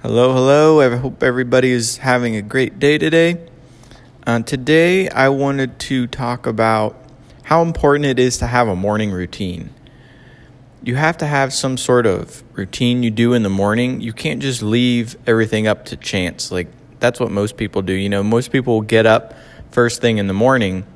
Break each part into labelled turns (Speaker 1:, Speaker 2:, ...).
Speaker 1: Hello, hello. I hope everybody is having a great day today. Uh, today, I wanted to talk about how important it is to have a morning routine. You have to have some sort of routine you do in the morning. You can't just leave everything up to chance. Like, that's what most people do. You know, most people will get up first thing in the morning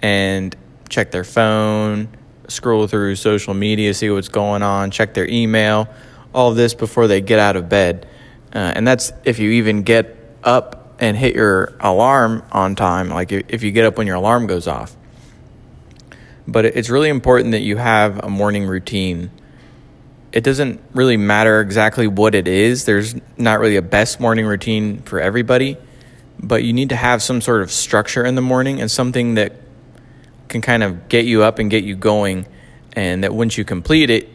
Speaker 1: and check their phone, scroll through social media, see what's going on, check their email, all this before they get out of bed. Uh, and that's if you even get up and hit your alarm on time, like if you get up when your alarm goes off. But it's really important that you have a morning routine. It doesn't really matter exactly what it is. There's not really a best morning routine for everybody, but you need to have some sort of structure in the morning and something that can kind of get you up and get you going, and that once you complete it,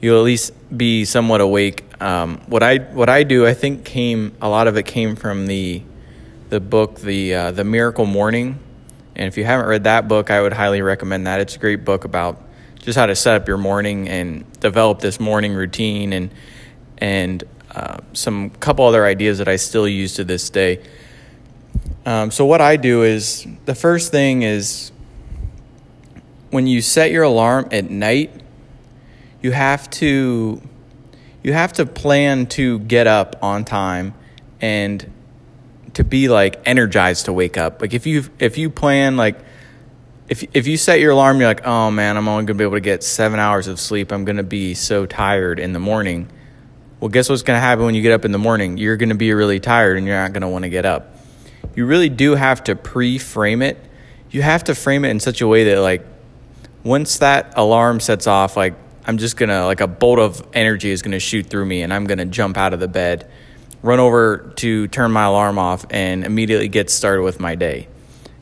Speaker 1: you'll at least be somewhat awake. Um, what I what I do, I think came a lot of it came from the the book the uh, the Miracle Morning, and if you haven't read that book, I would highly recommend that. It's a great book about just how to set up your morning and develop this morning routine and and uh, some couple other ideas that I still use to this day. Um, so what I do is the first thing is when you set your alarm at night, you have to you have to plan to get up on time and to be like energized to wake up. Like if you if you plan like if if you set your alarm, you're like, oh man, I'm only gonna be able to get seven hours of sleep. I'm gonna be so tired in the morning. Well, guess what's gonna happen when you get up in the morning? You're gonna be really tired and you're not gonna want to get up you really do have to pre-frame it. You have to frame it in such a way that like once that alarm sets off, like I'm just gonna like a bolt of energy is gonna shoot through me and I'm gonna jump out of the bed, run over to turn my alarm off and immediately get started with my day.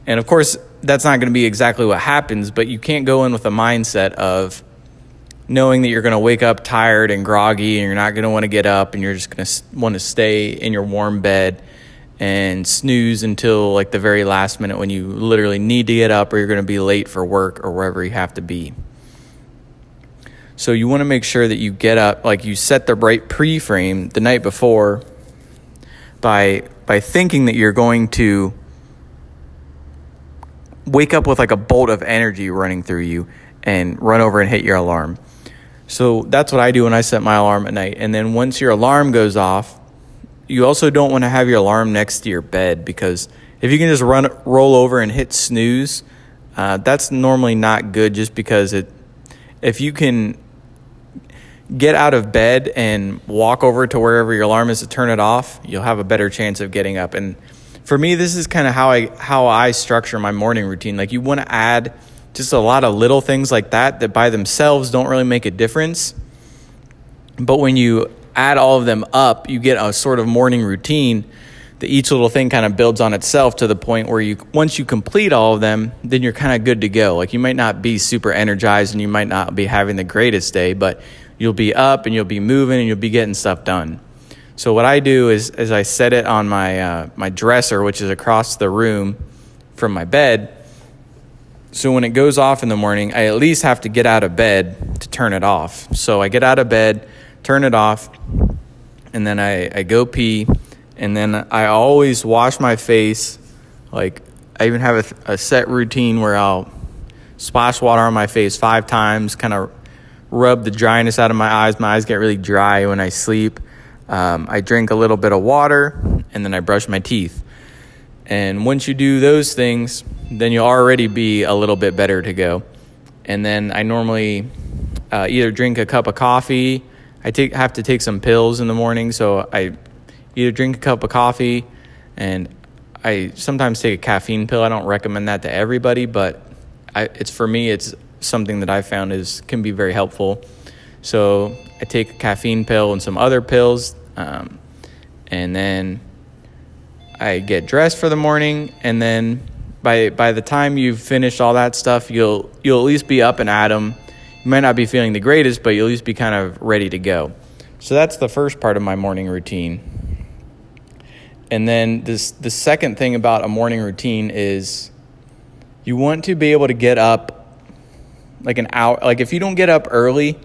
Speaker 1: And of course, that's not gonna be exactly what happens, but you can't go in with a mindset of knowing that you're to wake up tired and groggy and you're not to want to get up and you're just to want to stay in your warm bed and snooze until like the very last minute when you literally need to get up or you're going to be late for work or wherever you have to be. So you want to make sure that you get up like you set the right pre-frame the night before by by thinking that you're going to wake up with like a bolt of energy running through you and run over and hit your alarm. So that's what I do when I set my alarm at night. And then once your alarm goes off, you also don't want to have your alarm next to your bed because if you can just run roll over and hit snooze, uh, that's normally not good. Just because it, if you can get out of bed and walk over to wherever your alarm is to turn it off, you'll have a better chance of getting up. And for me, this is kind of how I how I structure my morning routine. Like you want to add just a lot of little things like that that by themselves don't really make a difference. But when you add all of them up, you get a sort of morning routine that each little thing kind of builds on itself to the point where you once you complete all of them, then you're kind of good to go. Like you might not be super energized and you might not be having the greatest day, but you'll be up and you'll be moving and you'll be getting stuff done. So what I do is, is I set it on my uh, my dresser, which is across the room from my bed. So when it goes off in the morning, I at least have to get out of bed to turn it off. So I get out of bed, turn it off, and then I, I go pee, and then I always wash my face. Like, I even have a, a set routine where I'll splash water on my face five times, kind of rub the dryness out of my eyes. My eyes get really dry when I sleep. Um, I drink a little bit of water, and then I brush my teeth. And once you do those things, then you'll already be a little bit better to go. And then I normally uh, either drink a cup of coffee I take have to take some pills in the morning, so I either drink a cup of coffee and I sometimes take a caffeine pill. I don't recommend that to everybody, but I, it's for me. It's something that I found is can be very helpful. So I take a caffeine pill and some other pills, um, and then I get dressed for the morning. And then by by the time you've finished all that stuff, you'll you'll at least be up and at 'em you might not be feeling the greatest, but you'll at least be kind of ready to go. So that's the first part of my morning routine. And then this the second thing about a morning routine is you want to be able to get up like an hour like if you don't get up early,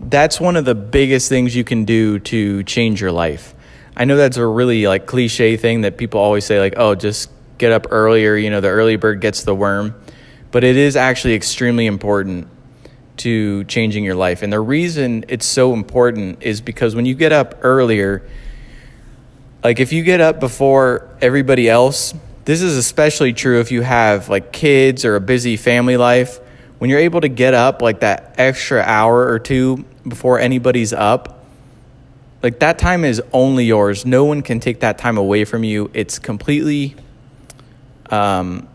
Speaker 1: that's one of the biggest things you can do to change your life. I know that's a really like cliche thing that people always say like, "Oh, just get up earlier, you know, the early bird gets the worm." But it is actually extremely important to changing your life. And the reason it's so important is because when you get up earlier, like if you get up before everybody else, this is especially true if you have like kids or a busy family life. When you're able to get up like that extra hour or two before anybody's up, like that time is only yours. No one can take that time away from you. It's completely um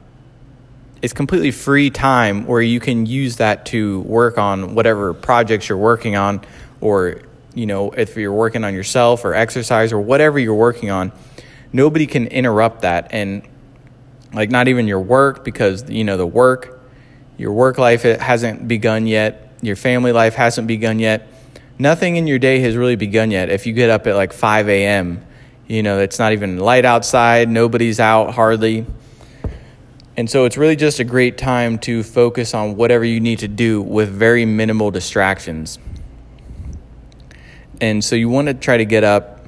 Speaker 1: it's completely free time where you can use that to work on whatever projects you're working on or you know if you're working on yourself or exercise or whatever you're working on nobody can interrupt that and like not even your work because you know the work your work life hasn't begun yet your family life hasn't begun yet nothing in your day has really begun yet if you get up at like 5 a.m you know it's not even light outside nobody's out hardly and so it's really just a great time to focus on whatever you need to do with very minimal distractions. And so you want to try to get up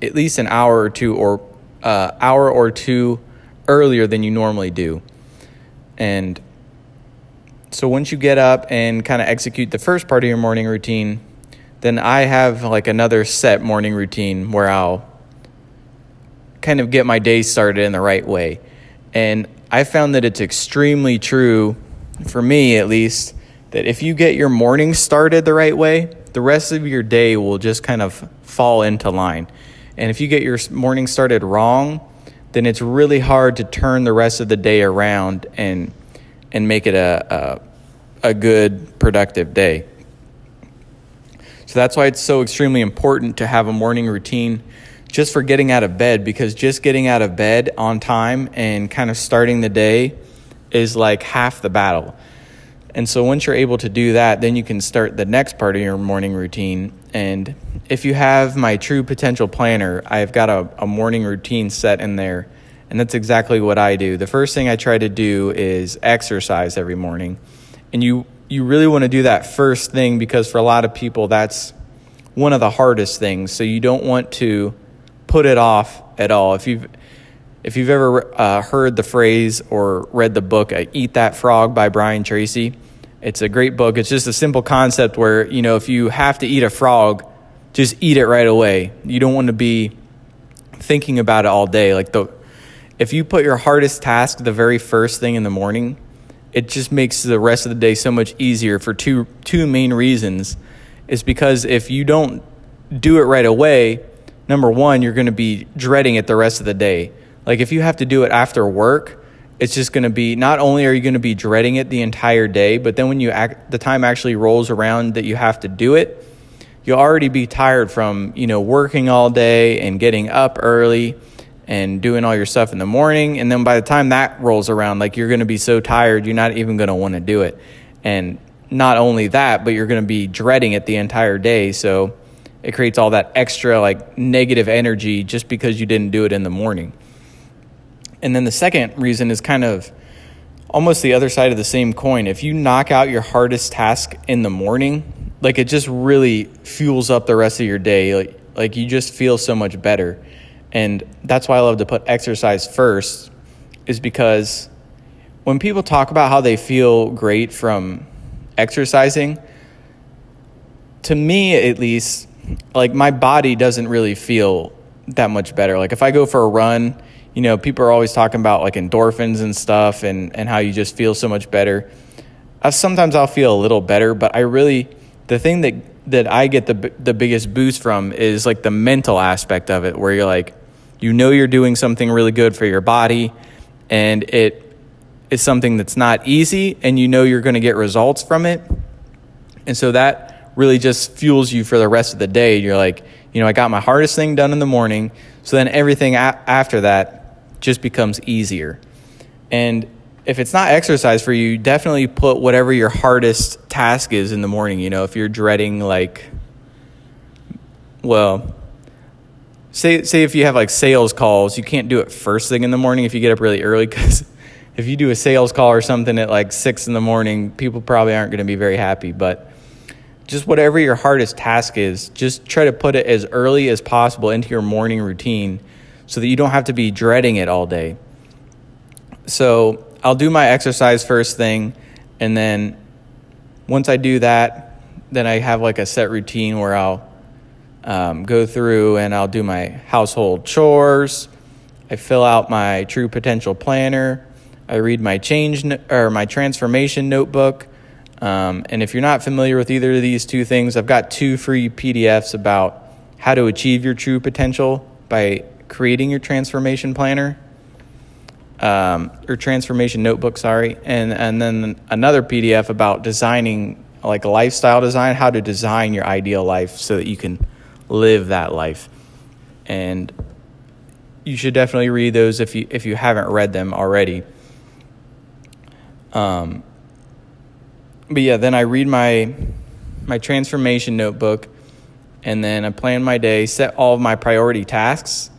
Speaker 1: at least an hour or two or uh, hour or two earlier than you normally do. And so once you get up and kind of execute the first part of your morning routine, then I have like another set morning routine where I'll kind of get my day started in the right way. And I found that it's extremely true, for me at least, that if you get your morning started the right way, the rest of your day will just kind of fall into line. And if you get your morning started wrong, then it's really hard to turn the rest of the day around and and make it a a, good productive day. So that's why it's so extremely important to have a morning routine just for getting out of bed because just getting out of bed on time and kind of starting the day is like half the battle. And so once you're able to do that, then you can start the next part of your morning routine. And if you have my true potential planner, I've got a, a morning routine set in there. And that's exactly what I do. The first thing I try to do is exercise every morning. And you you really want to do that first thing because for a lot of people that's one of the hardest things. So you don't want to put it off at all. If you've if you've ever uh, heard the phrase or read the book uh, "Eat That Frog" by Brian Tracy, it's a great book. It's just a simple concept where you know if you have to eat a frog, just eat it right away. You don't want to be thinking about it all day. Like the if you put your hardest task the very first thing in the morning, it just makes the rest of the day so much easier for two two main reasons. Is because if you don't do it right away, number one, you're going to be dreading it the rest of the day. Like if you have to do it after work, it's just going to be not only are you going to be dreading it the entire day, but then when you act, the time actually rolls around that you have to do it, you'll already be tired from you know working all day and getting up early and doing all your stuff in the morning, and then by the time that rolls around, like you're going to be so tired, you're not even going to want to do it, and not only that, but you're going to be dreading it the entire day. So it creates all that extra like negative energy just because you didn't do it in the morning. And then the second reason is kind of almost the other side of the same coin. If you knock out your hardest task in the morning, like it just really fuels up the rest of your day. Like like you just feel so much better. And that's why I love to put exercise first is because when people talk about how they feel great from exercising, to me at least, like my body doesn't really feel that much better. Like if I go for a run, you know, people are always talking about like endorphins and stuff and, and how you just feel so much better. Uh, sometimes I'll feel a little better, but I really, the thing that, that I get the, the biggest boost from is like the mental aspect of it, where you're like, you know, you're doing something really good for your body and it is something that's not easy and you know you're going to get results from it. And so that really just fuels you for the rest of the day. You're like, you know, I got my hardest thing done in the morning, so then everything a- after that just becomes easier. And if it's not exercise for you, definitely put whatever your hardest task is in the morning. You know, if you're dreading like, well, say say if you have like sales calls, you can't do it first thing in the morning if you get up really early because if you do a sales call or something at like six in the morning, people probably aren't going to be very happy. But just whatever your hardest task is, just try to put it as early as possible into your morning routine so that you don't have to be dreading it all day. So I'll do my exercise first thing, and then once I do that, then I have like a set routine where I'll um, go through and I'll do my household chores. I fill out my true potential planner. I read my change or my transformation notebook. Um, and if you're not familiar with either of these two things, I've got two free PDFs about how to achieve your true potential by creating your transformation planner um, or transformation notebook, sorry, and and then another PDF about designing like a lifestyle design, how to design your ideal life so that you can live that life. And you should definitely read those if you if you haven't read them already. Um, but yeah, then I read my my transformation notebook, and then I plan my day, set all of my priority tasks,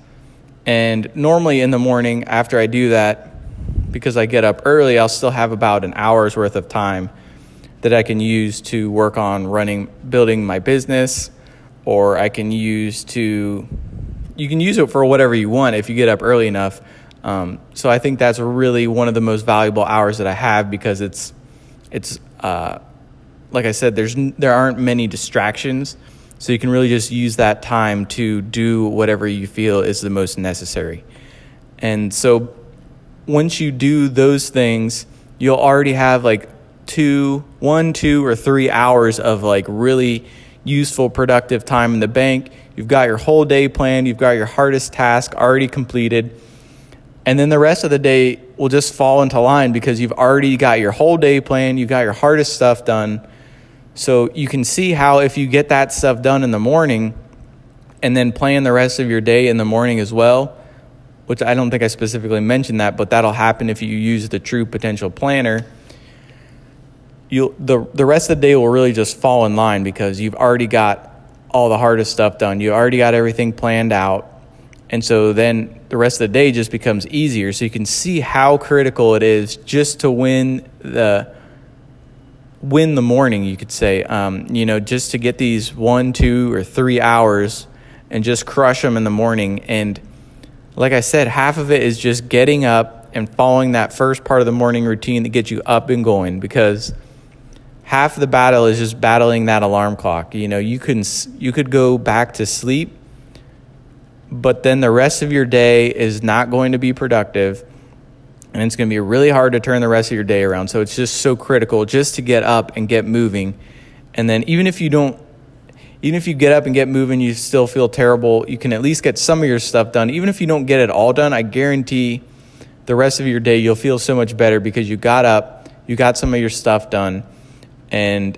Speaker 1: and normally in the morning after I do that, because I get up early, I'll still have about an hour's worth of time that I can use to work on running, building my business, or I can use to, you can use it for whatever you want if you get up early enough. Um, so I think that's really one of the most valuable hours that I have because it's, it's, uh, like I said, there's there aren't many distractions, so you can really just use that time to do whatever you feel is the most necessary. And so once you do those things, you'll already have like two, one, two, or three hours of like really useful, productive time in the bank. You've got your whole day planned, you've got your hardest task already completed. And then the rest of the day will just fall into line because you've already got your whole day planned, you've got your hardest stuff done. So you can see how if you get that stuff done in the morning and then plan the rest of your day in the morning as well, which I don't think I specifically mentioned that, but that'll happen if you use the True Potential Planner. You'll, the, the rest of the day will really just fall in line because you've already got all the hardest stuff done. You already got everything planned out. And so then the rest of the day just becomes easier. So you can see how critical it is just to win the win the morning, you could say. Um, you know, just to get these one, two, or three hours and just crush them in the morning. And like I said, half of it is just getting up and following that first part of the morning routine that gets you up and going because half the battle is just battling that alarm clock. You know, you can you could go back to sleep, but then the rest of your day is not going to be productive and it's going to be really hard to turn the rest of your day around. So it's just so critical just to get up and get moving. And then even if you don't even if you get up and get moving, you still feel terrible, you can at least get some of your stuff done. Even if you don't get it all done, I guarantee the rest of your day you'll feel so much better because you got up, you got some of your stuff done, and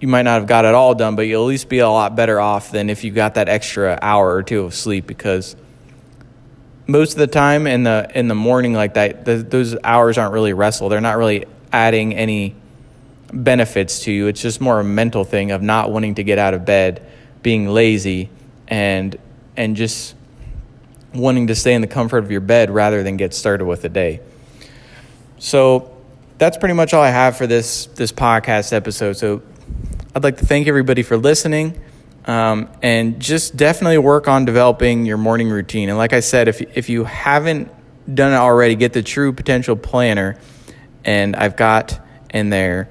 Speaker 1: you might not have got it all done, but you'll at least be a lot better off than if you got that extra hour or two of sleep because most of the time in the in the morning like that, the, those hours aren't really restful. They're not really adding any benefits to you. It's just more a mental thing of not wanting to get out of bed, being lazy, and and just wanting to stay in the comfort of your bed rather than get started with the day. So that's pretty much all I have for this this podcast episode. So I'd like to thank everybody for listening. Um, and just definitely work on developing your morning routine. And like I said, if if you haven't done it already, get the True Potential Planner, and I've got in there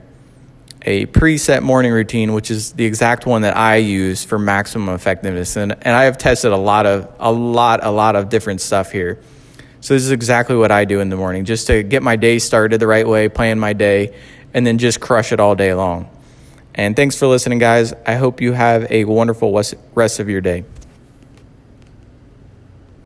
Speaker 1: a preset morning routine, which is the exact one that I use for maximum effectiveness. And, and I have tested a lot of, a lot, a lot of different stuff here. So this is exactly what I do in the morning, just to get my day started the right way, plan my day, and then just crush it all day long. And thanks for listening, guys. I hope you have a wonderful rest of your day.